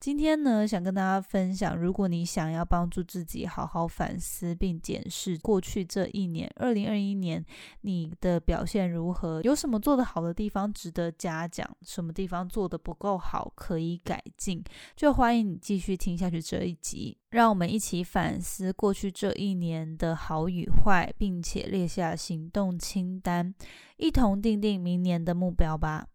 今天呢，想跟大家分享，如果你想要帮助自己好好反思并检视过去这一年，二零二一年你的表现如何，有什么做得好的地方值得嘉奖，什么地方做得不够好可以改进，就欢迎你继续听下去这一集，让我们一起反思过去这一年的好与坏，并且列下行动清单，一同定定明年的目标吧。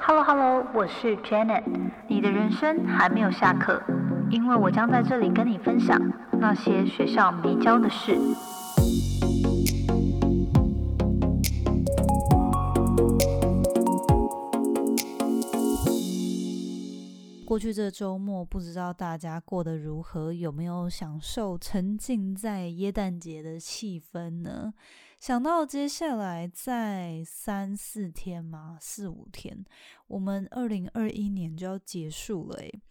Hello Hello，我是 Janet。你的人生还没有下课，因为我将在这里跟你分享那些学校没教的事。过去这周末，不知道大家过得如何，有没有享受沉浸在耶诞节的气氛呢？想到接下来在三四天嘛，四五天，我们二零二一年就要结束了诶。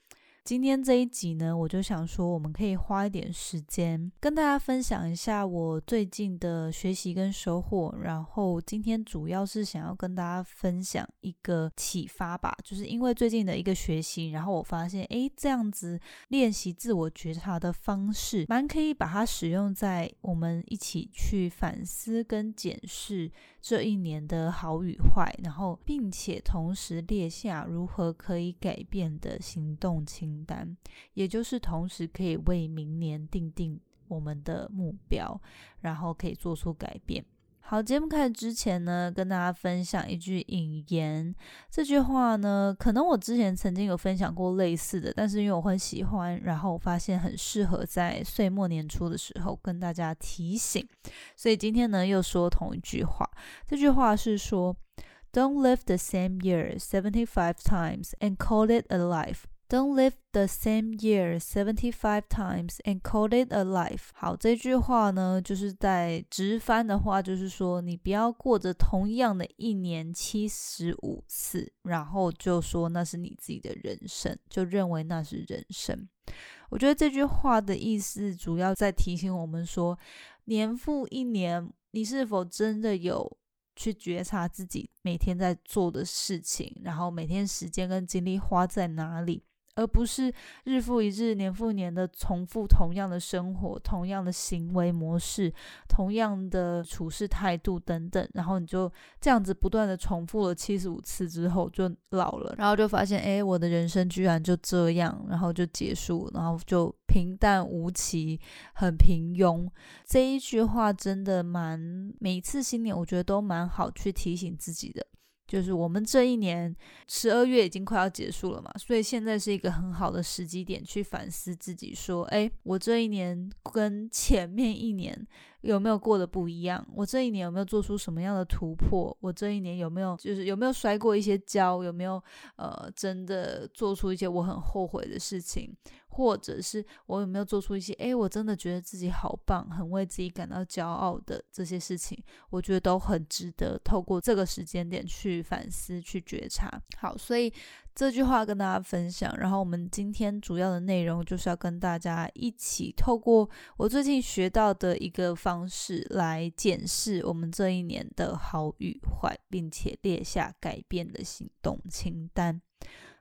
今天这一集呢，我就想说，我们可以花一点时间跟大家分享一下我最近的学习跟收获。然后今天主要是想要跟大家分享一个启发吧，就是因为最近的一个学习，然后我发现，诶，这样子练习自我觉察的方式，蛮可以把它使用在我们一起去反思跟检视。这一年的好与坏，然后并且同时列下如何可以改变的行动清单，也就是同时可以为明年定定我们的目标，然后可以做出改变。好，节目开始之前呢，跟大家分享一句引言。这句话呢，可能我之前曾经有分享过类似的，但是因为我很喜欢，然后我发现很适合在岁末年初的时候跟大家提醒，所以今天呢又说同一句话。这句话是说：“Don't live the same year seventy five times and call it a life.” Don't live the same year seventy five times and call it a life。好，这句话呢，就是在直翻的话，就是说你不要过着同样的一年七十五次，然后就说那是你自己的人生，就认为那是人生。我觉得这句话的意思主要在提醒我们说，年复一年，你是否真的有去觉察自己每天在做的事情，然后每天时间跟精力花在哪里？而不是日复一日、年复年的重复同样的生活、同样的行为模式、同样的处事态度等等，然后你就这样子不断的重复了七十五次之后就老了，然后就发现，哎，我的人生居然就这样，然后就结束，然后就平淡无奇、很平庸。这一句话真的蛮，每一次新年我觉得都蛮好去提醒自己的。就是我们这一年十二月已经快要结束了嘛，所以现在是一个很好的时机点去反思自己，说，哎，我这一年跟前面一年。有没有过得不一样？我这一年有没有做出什么样的突破？我这一年有没有就是有没有摔过一些跤？有没有呃真的做出一些我很后悔的事情？或者是我有没有做出一些哎我真的觉得自己好棒，很为自己感到骄傲的这些事情？我觉得都很值得透过这个时间点去反思、去觉察。好，所以。这句话跟大家分享，然后我们今天主要的内容就是要跟大家一起透过我最近学到的一个方式来检视我们这一年的好与坏，并且列下改变的行动清单。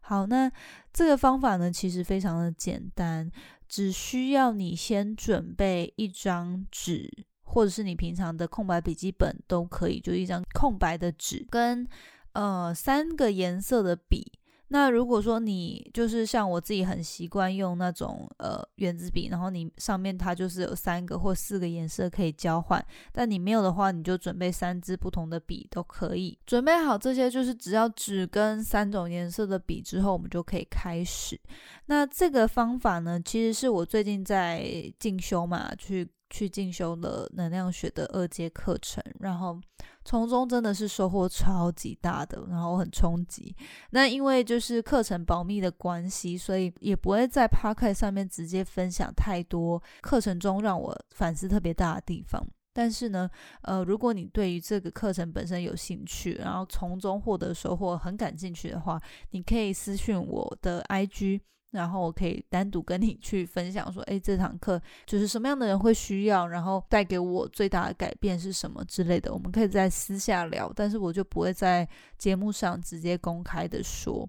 好，那这个方法呢，其实非常的简单，只需要你先准备一张纸，或者是你平常的空白笔记本都可以，就一张空白的纸跟呃三个颜色的笔。那如果说你就是像我自己很习惯用那种呃圆珠笔，然后你上面它就是有三个或四个颜色可以交换，但你没有的话，你就准备三支不同的笔都可以。准备好这些，就是只要纸跟三种颜色的笔之后，我们就可以开始。那这个方法呢，其实是我最近在进修嘛，去去进修了能量学的二阶课程，然后。从中真的是收获超级大的，然后很冲击。那因为就是课程保密的关系，所以也不会在 p a r k 上面直接分享太多课程中让我反思特别大的地方。但是呢，呃，如果你对于这个课程本身有兴趣，然后从中获得收获很感兴趣的话，你可以私讯我的 IG。然后我可以单独跟你去分享说，诶，这堂课就是什么样的人会需要，然后带给我最大的改变是什么之类的，我们可以在私下聊，但是我就不会在节目上直接公开的说。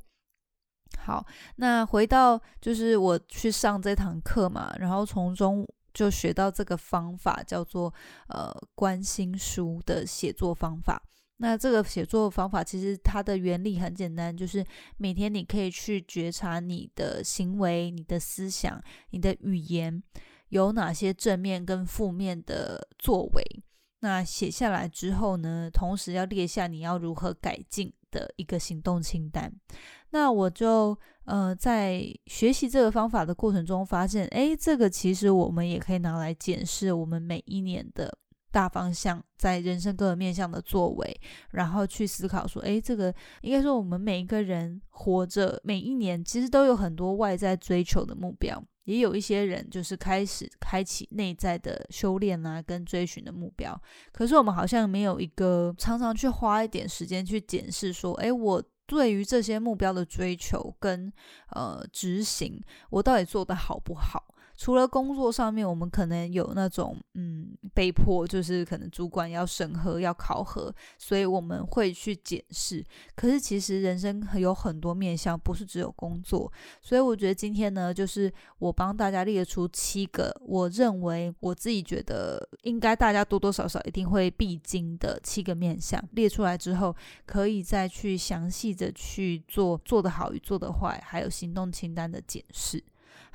好，那回到就是我去上这堂课嘛，然后从中就学到这个方法，叫做呃关心书的写作方法。那这个写作方法其实它的原理很简单，就是每天你可以去觉察你的行为、你的思想、你的语言有哪些正面跟负面的作为。那写下来之后呢，同时要列下你要如何改进的一个行动清单。那我就呃在学习这个方法的过程中发现，哎，这个其实我们也可以拿来检视我们每一年的。大方向在人生各个面向的作为，然后去思考说，诶，这个应该说我们每一个人活着每一年，其实都有很多外在追求的目标，也有一些人就是开始开启内在的修炼啊，跟追寻的目标。可是我们好像没有一个常常去花一点时间去检视说，诶，我对于这些目标的追求跟呃执行，我到底做的好不好？除了工作上面，我们可能有那种嗯被迫，就是可能主管要审核、要考核，所以我们会去检视。可是其实人生有很多面向，不是只有工作。所以我觉得今天呢，就是我帮大家列出七个，我认为我自己觉得应该大家多多少少一定会必经的七个面向，列出来之后，可以再去详细的去做做得好与做得坏，还有行动清单的检视。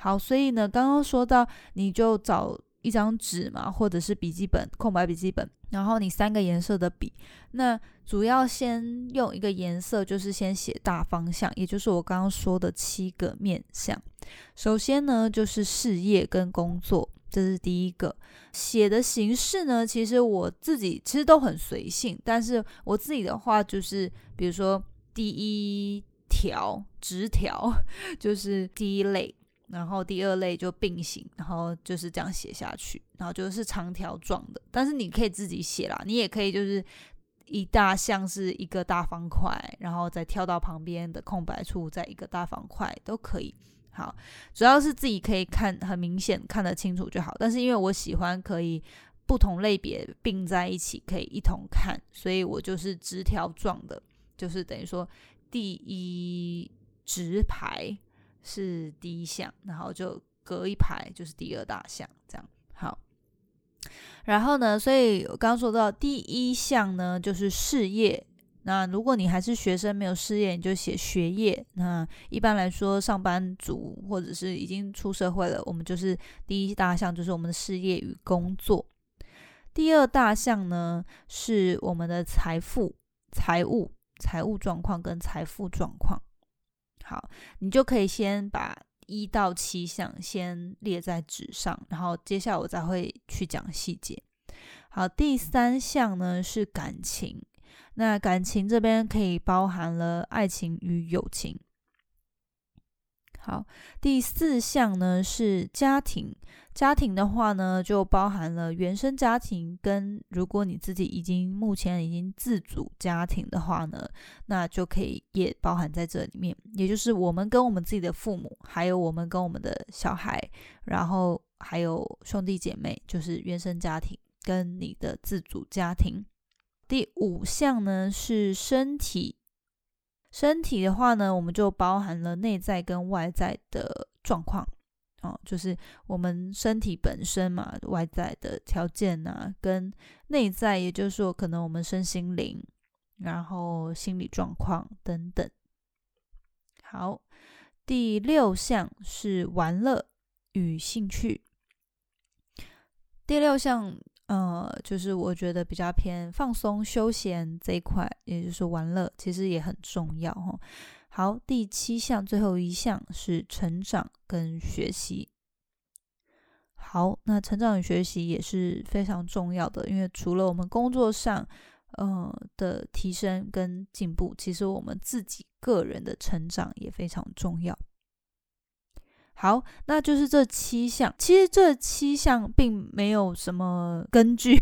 好，所以呢，刚刚说到，你就找一张纸嘛，或者是笔记本，空白笔记本，然后你三个颜色的笔，那主要先用一个颜色，就是先写大方向，也就是我刚刚说的七个面向。首先呢，就是事业跟工作，这是第一个。写的形式呢，其实我自己其实都很随性，但是我自己的话就是，比如说第一条直条 就是第一类。然后第二类就并行，然后就是这样写下去，然后就是长条状的。但是你可以自己写啦，你也可以就是一大像是一个大方块，然后再跳到旁边的空白处，再一个大方块都可以。好，主要是自己可以看很明显看得清楚就好。但是因为我喜欢可以不同类别并在一起，可以一同看，所以我就是直条状的，就是等于说第一直排。是第一项，然后就隔一排就是第二大项，这样好。然后呢，所以我刚刚说到第一项呢，就是事业。那如果你还是学生没有事业，你就写学业。那一般来说，上班族或者是已经出社会了，我们就是第一大项就是我们的事业与工作。第二大项呢，是我们的财富、财务、财务状况跟财富状况。好，你就可以先把一到七项先列在纸上，然后接下来我再会去讲细节。好，第三项呢是感情，那感情这边可以包含了爱情与友情。好，第四项呢是家庭。家庭的话呢，就包含了原生家庭跟如果你自己已经目前已经自主家庭的话呢，那就可以也包含在这里面。也就是我们跟我们自己的父母，还有我们跟我们的小孩，然后还有兄弟姐妹，就是原生家庭跟你的自主家庭。第五项呢是身体，身体的话呢，我们就包含了内在跟外在的状况。哦，就是我们身体本身嘛，外在的条件啊，跟内在，也就是说，可能我们身心灵，然后心理状况等等。好，第六项是玩乐与兴趣。第六项，呃，就是我觉得比较偏放松休闲这一块，也就是玩乐，其实也很重要哈。好，第七项，最后一项是成长跟学习。好，那成长与学习也是非常重要的，因为除了我们工作上，呃的提升跟进步，其实我们自己个人的成长也非常重要。好，那就是这七项。其实这七项并没有什么根据，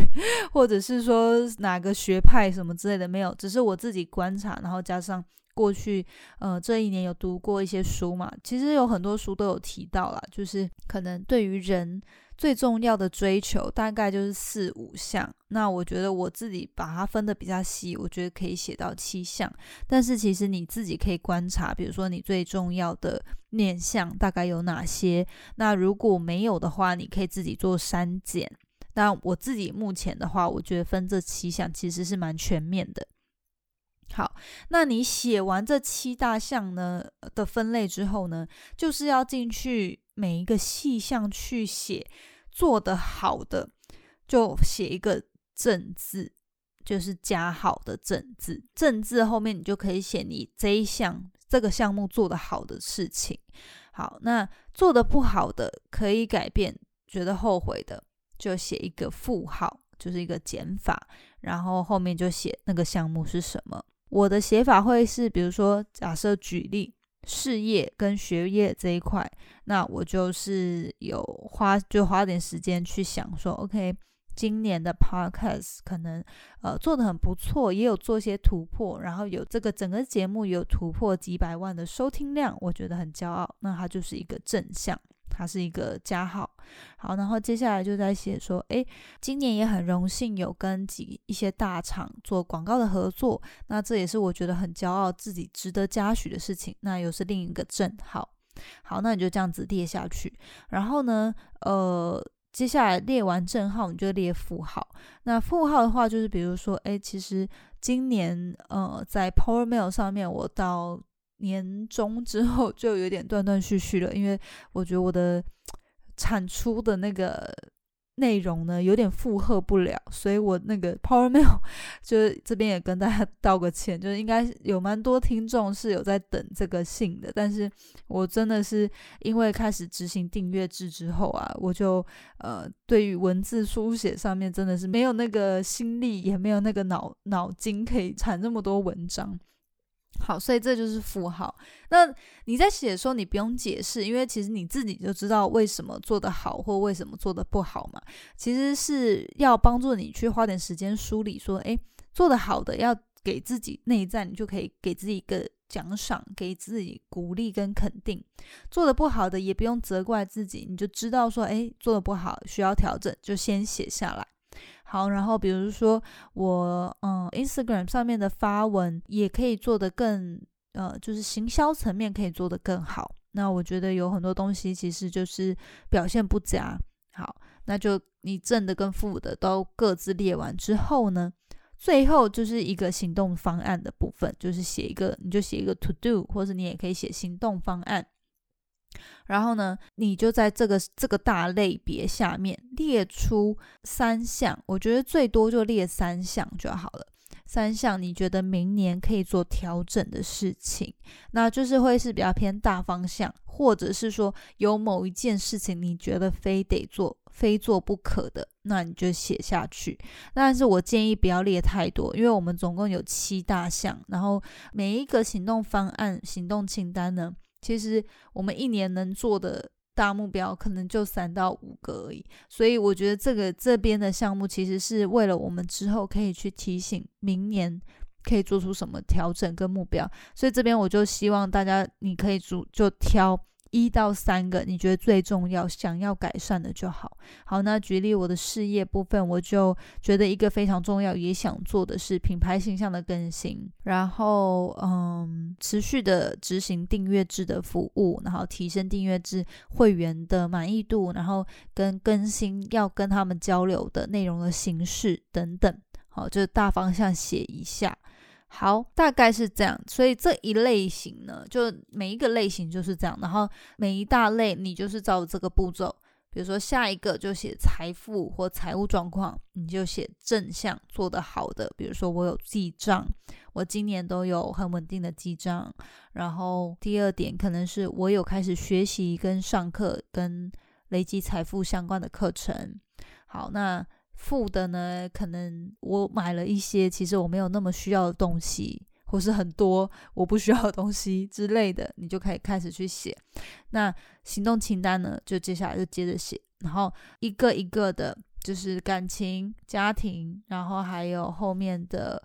或者是说哪个学派什么之类的没有，只是我自己观察，然后加上过去呃这一年有读过一些书嘛，其实有很多书都有提到啦，就是可能对于人最重要的追求大概就是四五项。那我觉得我自己把它分的比较细，我觉得可以写到七项。但是其实你自己可以观察，比如说你最重要的念想大概有哪些。那如果没有的话，你可以自己做删减。那我自己目前的话，我觉得分这七项其实是蛮全面的。好，那你写完这七大项呢的分类之后呢，就是要进去每一个细项去写做得好的，就写一个正字，就是加好的正字。正字后面你就可以写你这一项这个项目做得好的事情。好，那做的不好的可以改变，觉得后悔的就写一个负号，就是一个减法，然后后面就写那个项目是什么。我的写法会是，比如说，假设举例事业跟学业这一块，那我就是有花就花点时间去想说，OK，今年的 Podcast 可能呃做的很不错，也有做些突破，然后有这个整个节目有突破几百万的收听量，我觉得很骄傲，那它就是一个正向。它是一个加号，好，然后接下来就在写说，诶，今年也很荣幸有跟几一些大厂做广告的合作，那这也是我觉得很骄傲，自己值得嘉许的事情。那又是另一个正号，好，那你就这样子列下去。然后呢，呃，接下来列完正号，你就列负号。那负号的话，就是比如说，诶，其实今年呃，在 Power Mail 上面，我到。年终之后 就有点断断续续了，因为我觉得我的产出的那个内容呢有点负荷不了，所以我那个 Power Mail 就是这边也跟大家 道个歉，就是应该有蛮多听众是有在等这个信的，但是我真的是因为开始执行订阅制之后啊，我就呃对于文字书写上面真的是没有那个心力，也没有那个脑脑筋可以产那么多文章。好，所以这就是符号。那你在写的时候，你不用解释，因为其实你自己就知道为什么做得好或为什么做得不好嘛。其实是要帮助你去花点时间梳理，说，诶，做得好的要给自己内在，你就可以给自己一个奖赏，给自己鼓励跟肯定。做得不好的也不用责怪自己，你就知道说，诶，做得不好需要调整，就先写下来。好，然后比如说我嗯，Instagram 上面的发文也可以做得更呃，就是行销层面可以做得更好。那我觉得有很多东西其实就是表现不佳。好，那就你正的跟负的都各自列完之后呢，最后就是一个行动方案的部分，就是写一个，你就写一个 to do，或者你也可以写行动方案。然后呢，你就在这个这个大类别下面列出三项，我觉得最多就列三项就好了。三项你觉得明年可以做调整的事情，那就是会是比较偏大方向，或者是说有某一件事情你觉得非得做、非做不可的，那你就写下去。但是我建议不要列太多，因为我们总共有七大项，然后每一个行动方案、行动清单呢。其实我们一年能做的大目标可能就三到五个而已，所以我觉得这个这边的项目其实是为了我们之后可以去提醒明年可以做出什么调整跟目标，所以这边我就希望大家你可以主就挑。一到三个，你觉得最重要、想要改善的就好。好，那举例我的事业部分，我就觉得一个非常重要，也想做的是品牌形象的更新，然后嗯，持续的执行订阅制的服务，然后提升订阅制会员的满意度，然后跟更新要跟他们交流的内容的形式等等。好，就是大方向写一下。好，大概是这样，所以这一类型呢，就每一个类型就是这样，然后每一大类你就是照这个步骤，比如说下一个就写财富或财务状况，你就写正向做得好的，比如说我有记账，我今年都有很稳定的记账，然后第二点可能是我有开始学习跟上课跟累积财富相关的课程，好，那。负的呢，可能我买了一些其实我没有那么需要的东西，或是很多我不需要的东西之类的，你就可以开始去写。那行动清单呢，就接下来就接着写，然后一个一个的，就是感情、家庭，然后还有后面的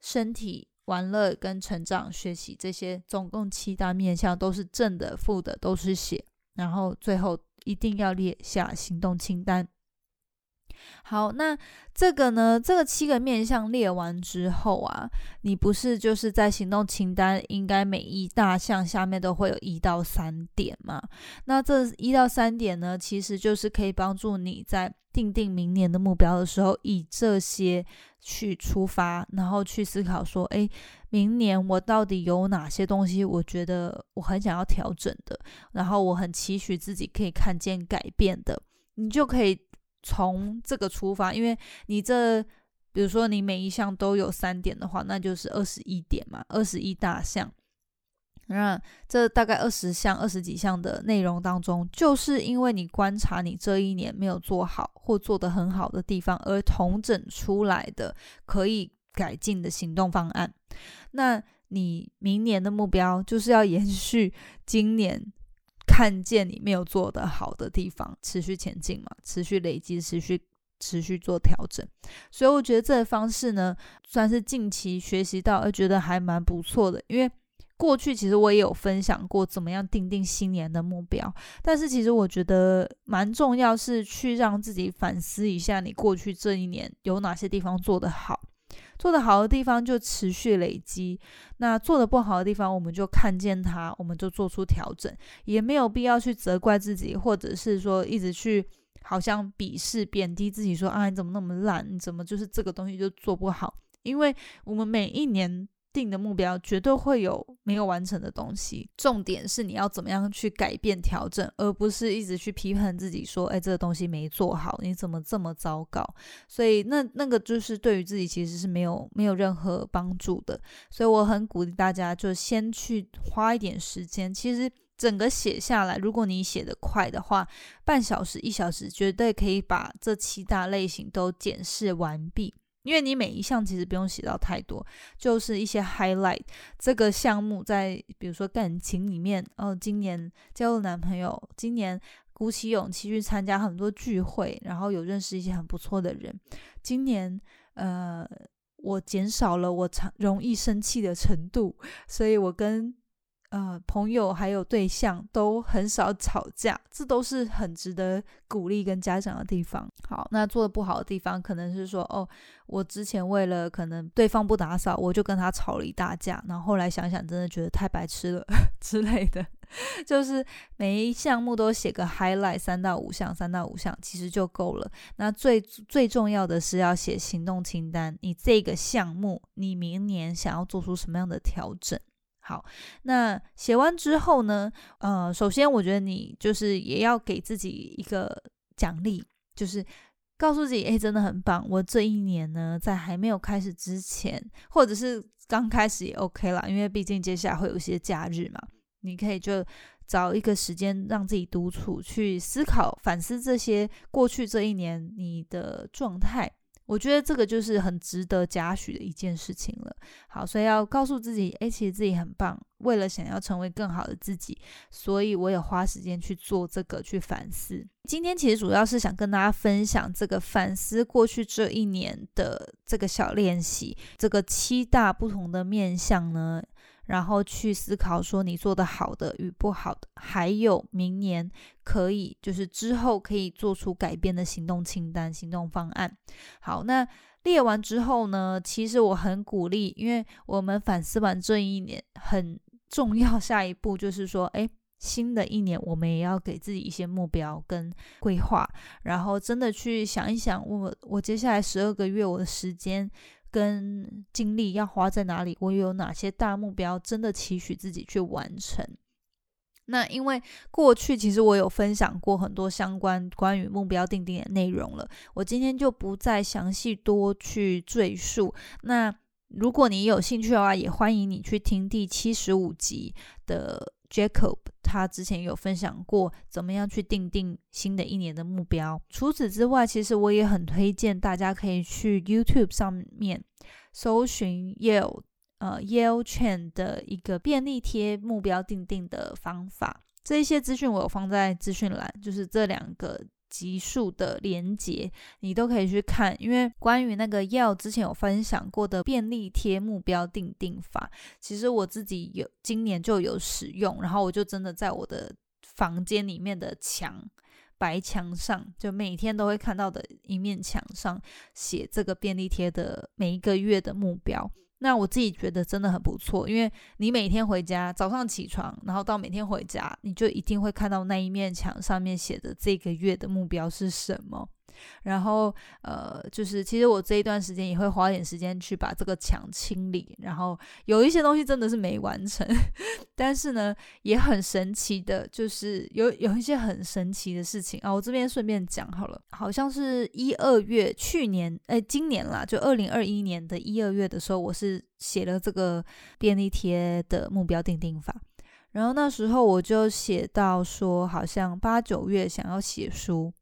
身体玩乐跟成长、学习这些总共七大面向都是正的、负的都是写，然后最后一定要列下行动清单。好，那这个呢？这个七个面向列完之后啊，你不是就是在行动清单应该每一大项下面都会有一到三点嘛？那这一到三点呢，其实就是可以帮助你在定定明年的目标的时候，以这些去出发，然后去思考说，诶，明年我到底有哪些东西，我觉得我很想要调整的，然后我很期许自己可以看见改变的，你就可以。从这个出发，因为你这，比如说你每一项都有三点的话，那就是二十一点嘛，二十一大项。那这大概二十项、二十几项的内容当中，就是因为你观察你这一年没有做好或做得很好的地方，而统整出来的可以改进的行动方案。那你明年的目标就是要延续今年。看见你没有做的好的地方，持续前进嘛，持续累积，持续持续做调整。所以我觉得这个方式呢，算是近期学习到，而觉得还蛮不错的。因为过去其实我也有分享过怎么样定定新年的目标，但是其实我觉得蛮重要是去让自己反思一下，你过去这一年有哪些地方做得好。做的好的地方就持续累积，那做的不好的地方，我们就看见它，我们就做出调整，也没有必要去责怪自己，或者是说一直去好像鄙视、贬低自己，说啊你怎么那么烂，你怎么就是这个东西就做不好？因为我们每一年。定的目标绝对会有没有完成的东西，重点是你要怎么样去改变调整，而不是一直去批判自己说，哎，这个东西没做好，你怎么这么糟糕？所以那那个就是对于自己其实是没有没有任何帮助的。所以我很鼓励大家，就先去花一点时间，其实整个写下来，如果你写得快的话，半小时一小时绝对可以把这七大类型都检视完毕。因为你每一项其实不用写到太多，就是一些 highlight。这个项目在比如说感情里面，哦，今年交了男朋友，今年鼓起勇气去参加很多聚会，然后有认识一些很不错的人。今年，呃，我减少了我常容易生气的程度，所以我跟。呃，朋友还有对象都很少吵架，这都是很值得鼓励跟嘉奖的地方。好，那做的不好的地方，可能是说，哦，我之前为了可能对方不打扫，我就跟他吵了一大架，然后后来想想，真的觉得太白痴了 之类的。就是每一项目都写个 highlight，三到五项，三到五项其实就够了。那最最重要的是要写行动清单，你这个项目，你明年想要做出什么样的调整？好，那写完之后呢？呃，首先我觉得你就是也要给自己一个奖励，就是告诉自己，哎，真的很棒。我这一年呢，在还没有开始之前，或者是刚开始也 OK 啦，因为毕竟接下来会有一些假日嘛，你可以就找一个时间让自己独处，去思考、反思这些过去这一年你的状态。我觉得这个就是很值得嘉许的一件事情了。好，所以要告诉自己，哎，其实自己很棒。为了想要成为更好的自己，所以我也花时间去做这个，去反思。今天其实主要是想跟大家分享这个反思过去这一年的这个小练习，这个七大不同的面向呢。然后去思考说你做的好的与不好的，还有明年可以就是之后可以做出改变的行动清单、行动方案。好，那列完之后呢，其实我很鼓励，因为我们反思完这一年很重要，下一步就是说，哎，新的一年我们也要给自己一些目标跟规划，然后真的去想一想，我我接下来十二个月我的时间。跟精力要花在哪里？我有哪些大目标？真的期许自己去完成。那因为过去其实我有分享过很多相关关于目标定定的内容了，我今天就不再详细多去赘述。那如果你有兴趣的话，也欢迎你去听第七十五集的。Jacob 他之前有分享过怎么样去定定新的一年的目标。除此之外，其实我也很推荐大家可以去 YouTube 上面搜寻 Yale 呃 Yale Chain 的一个便利贴目标定定的方法。这一些资讯我有放在资讯栏，就是这两个。集数的连接，你都可以去看。因为关于那个药之前有分享过的便利贴目标定定法，其实我自己有今年就有使用，然后我就真的在我的房间里面的墙白墙上，就每天都会看到的一面墙上写这个便利贴的每一个月的目标。那我自己觉得真的很不错，因为你每天回家，早上起床，然后到每天回家，你就一定会看到那一面墙上面写的这个月的目标是什么。然后，呃，就是其实我这一段时间也会花点时间去把这个墙清理。然后有一些东西真的是没完成，但是呢，也很神奇的，就是有有一些很神奇的事情啊。我这边顺便讲好了，好像是一二月，去年哎，今年啦，就二零二一年的一二月的时候，我是写了这个便利贴的目标定定法。然后那时候我就写到说，好像八九月想要写书。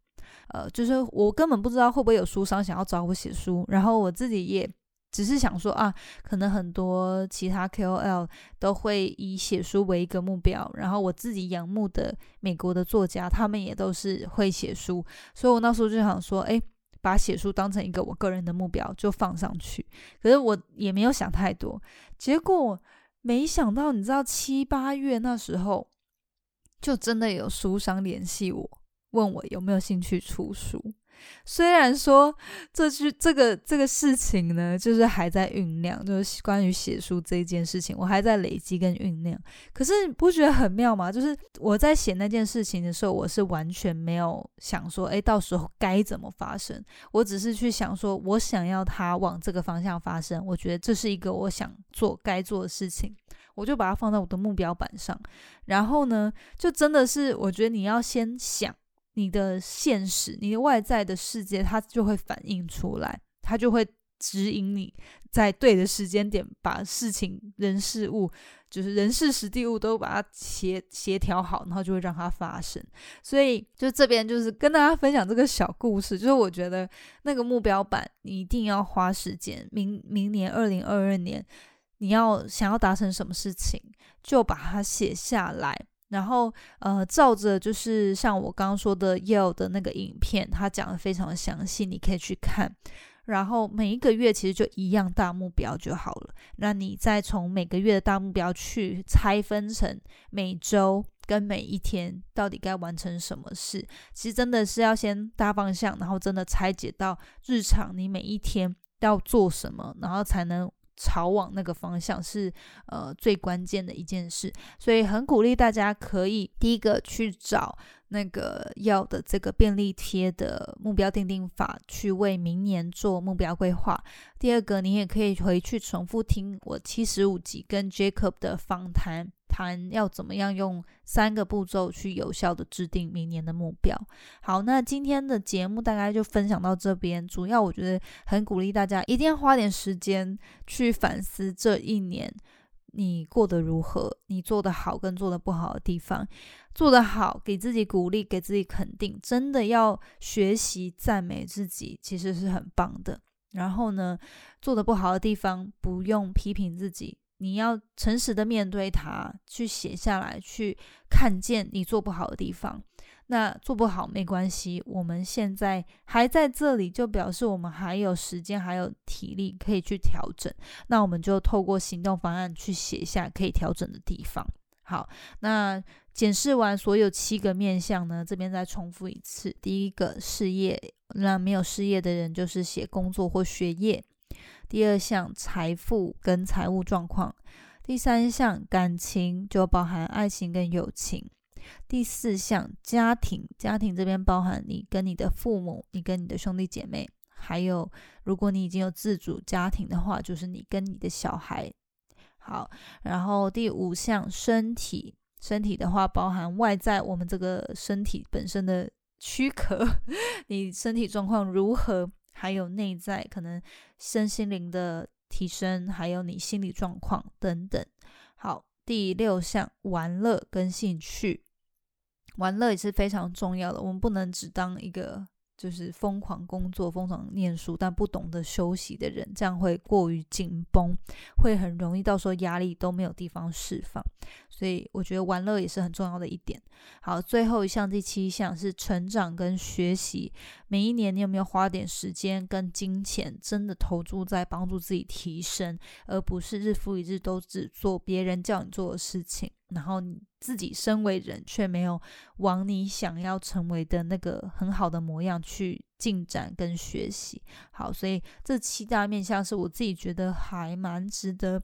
呃，就是我根本不知道会不会有书商想要找我写书，然后我自己也只是想说啊，可能很多其他 KOL 都会以写书为一个目标，然后我自己仰慕的美国的作家，他们也都是会写书，所以我那时候就想说，哎，把写书当成一个我个人的目标就放上去，可是我也没有想太多，结果没想到，你知道七八月那时候，就真的有书商联系我。问我有没有兴趣出书，虽然说这句这个这个事情呢，就是还在酝酿，就是关于写书这件事情，我还在累积跟酝酿。可是不觉得很妙吗？就是我在写那件事情的时候，我是完全没有想说，哎，到时候该怎么发生？我只是去想说，我想要它往这个方向发生，我觉得这是一个我想做该做的事情，我就把它放在我的目标板上。然后呢，就真的是我觉得你要先想。你的现实，你的外在的世界，它就会反映出来，它就会指引你在对的时间点把事情、人事物，就是人事、时地物都把它协协调好，然后就会让它发生。所以，就这边就是跟大家分享这个小故事，就是我觉得那个目标版，你一定要花时间。明明年二零二二年，你要想要达成什么事情，就把它写下来。然后，呃，照着就是像我刚刚说的 Yale 的那个影片，他讲的非常详细，你可以去看。然后每一个月其实就一样大目标就好了。那你再从每个月的大目标去拆分成每周跟每一天到底该完成什么事。其实真的是要先大方向，然后真的拆解到日常，你每一天要做什么，然后才能。朝往那个方向是呃最关键的一件事，所以很鼓励大家可以第一个去找那个要的这个便利贴的目标定定法，去为明年做目标规划。第二个，你也可以回去重复听我七十五集跟 Jacob 的访谈。谈要怎么样用三个步骤去有效的制定明年的目标。好，那今天的节目大概就分享到这边。主要我觉得很鼓励大家一定要花点时间去反思这一年你过得如何，你做的好跟做的不好的地方。做得好，给自己鼓励，给自己肯定，真的要学习赞美自己，其实是很棒的。然后呢，做的不好的地方，不用批评自己。你要诚实的面对它，去写下来，去看见你做不好的地方。那做不好没关系，我们现在还在这里，就表示我们还有时间，还有体力可以去调整。那我们就透过行动方案去写下可以调整的地方。好，那检视完所有七个面向呢，这边再重复一次：第一个事业，那没有事业的人就是写工作或学业。第二项财富跟财务状况，第三项感情就包含爱情跟友情，第四项家庭，家庭这边包含你跟你的父母，你跟你的兄弟姐妹，还有如果你已经有自主家庭的话，就是你跟你的小孩。好，然后第五项身体，身体的话包含外在我们这个身体本身的躯壳，你身体状况如何？还有内在可能身心灵的提升，还有你心理状况等等。好，第六项玩乐跟兴趣，玩乐也是非常重要的。我们不能只当一个就是疯狂工作、疯狂念书，但不懂得休息的人，这样会过于紧绷，会很容易到时候压力都没有地方释放。所以我觉得玩乐也是很重要的一点。好，最后一项第七项是成长跟学习。每一年你有没有花点时间跟金钱，真的投注在帮助自己提升，而不是日复一日都只做别人叫你做的事情？然后你自己身为人，却没有往你想要成为的那个很好的模样去进展跟学习。好，所以这七大面向是我自己觉得还蛮值得，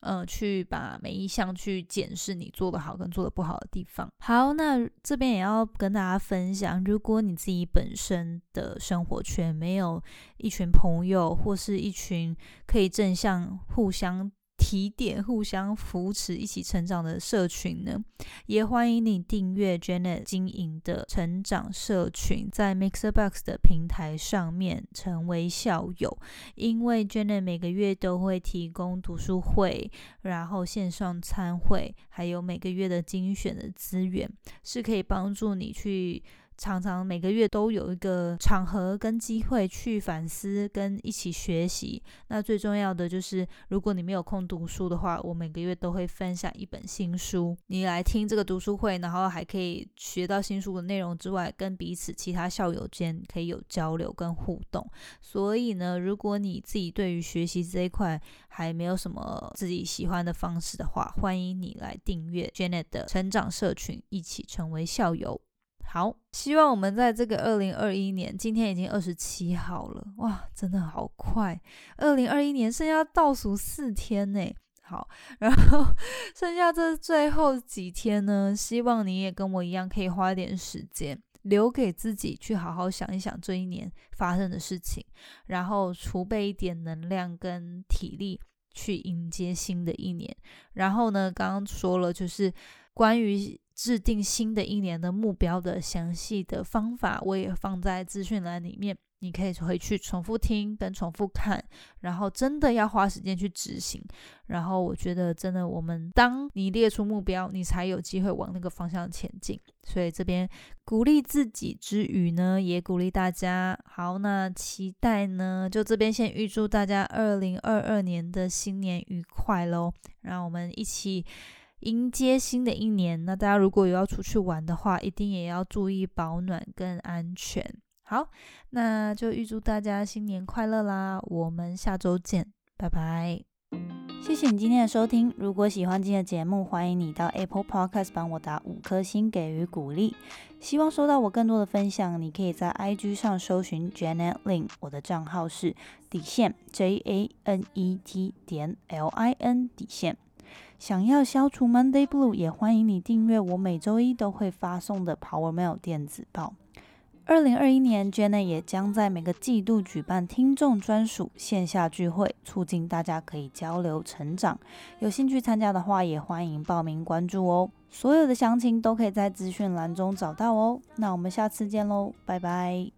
呃，去把每一项去检视你做的好跟做的不好的地方。好，那这边也要跟大家分享，如果你自己本身的生活圈没有一群朋友或是一群可以正向互相。提点、互相扶持、一起成长的社群呢，也欢迎你订阅 Janet 经营的成长社群，在 Mixerbox 的平台上面成为校友。因为 Janet 每个月都会提供读书会，然后线上参会，还有每个月的精选的资源，是可以帮助你去。常常每个月都有一个场合跟机会去反思跟一起学习。那最重要的就是，如果你没有空读书的话，我每个月都会分享一本新书，你来听这个读书会，然后还可以学到新书的内容之外，跟彼此其他校友间可以有交流跟互动。所以呢，如果你自己对于学习这一块还没有什么自己喜欢的方式的话，欢迎你来订阅 Janet 的成长社群，一起成为校友。好，希望我们在这个二零二一年，今天已经二十七号了，哇，真的好快！二零二一年剩下倒数四天呢。好，然后 剩下这最后几天呢，希望你也跟我一样，可以花点时间留给自己，去好好想一想这一年发生的事情，然后储备一点能量跟体力去迎接新的一年。然后呢，刚刚说了，就是关于。制定新的一年的目标的详细的方法，我也放在资讯栏里面，你可以回去重复听跟重复看，然后真的要花时间去执行。然后我觉得，真的，我们当你列出目标，你才有机会往那个方向前进。所以这边鼓励自己之余呢，也鼓励大家。好，那期待呢，就这边先预祝大家二零二二年的新年愉快喽！让我们一起。迎接新的一年，那大家如果有要出去玩的话，一定也要注意保暖跟安全。好，那就预祝大家新年快乐啦！我们下周见，拜拜。谢谢你今天的收听。如果喜欢今天的节目，欢迎你到 Apple Podcast 帮我打五颗星给予鼓励。希望收到我更多的分享，你可以在 IG 上搜寻 Janet Lin，我的账号是底线 J A N E T 点 L I N 底线。想要消除 Monday Blue，也欢迎你订阅我每周一都会发送的 Power Mail 电子报。二零二一年，Jenna 也将在每个季度举办听众专属线下聚会，促进大家可以交流成长。有兴趣参加的话，也欢迎报名关注哦。所有的详情都可以在资讯栏中找到哦。那我们下次见喽，拜拜。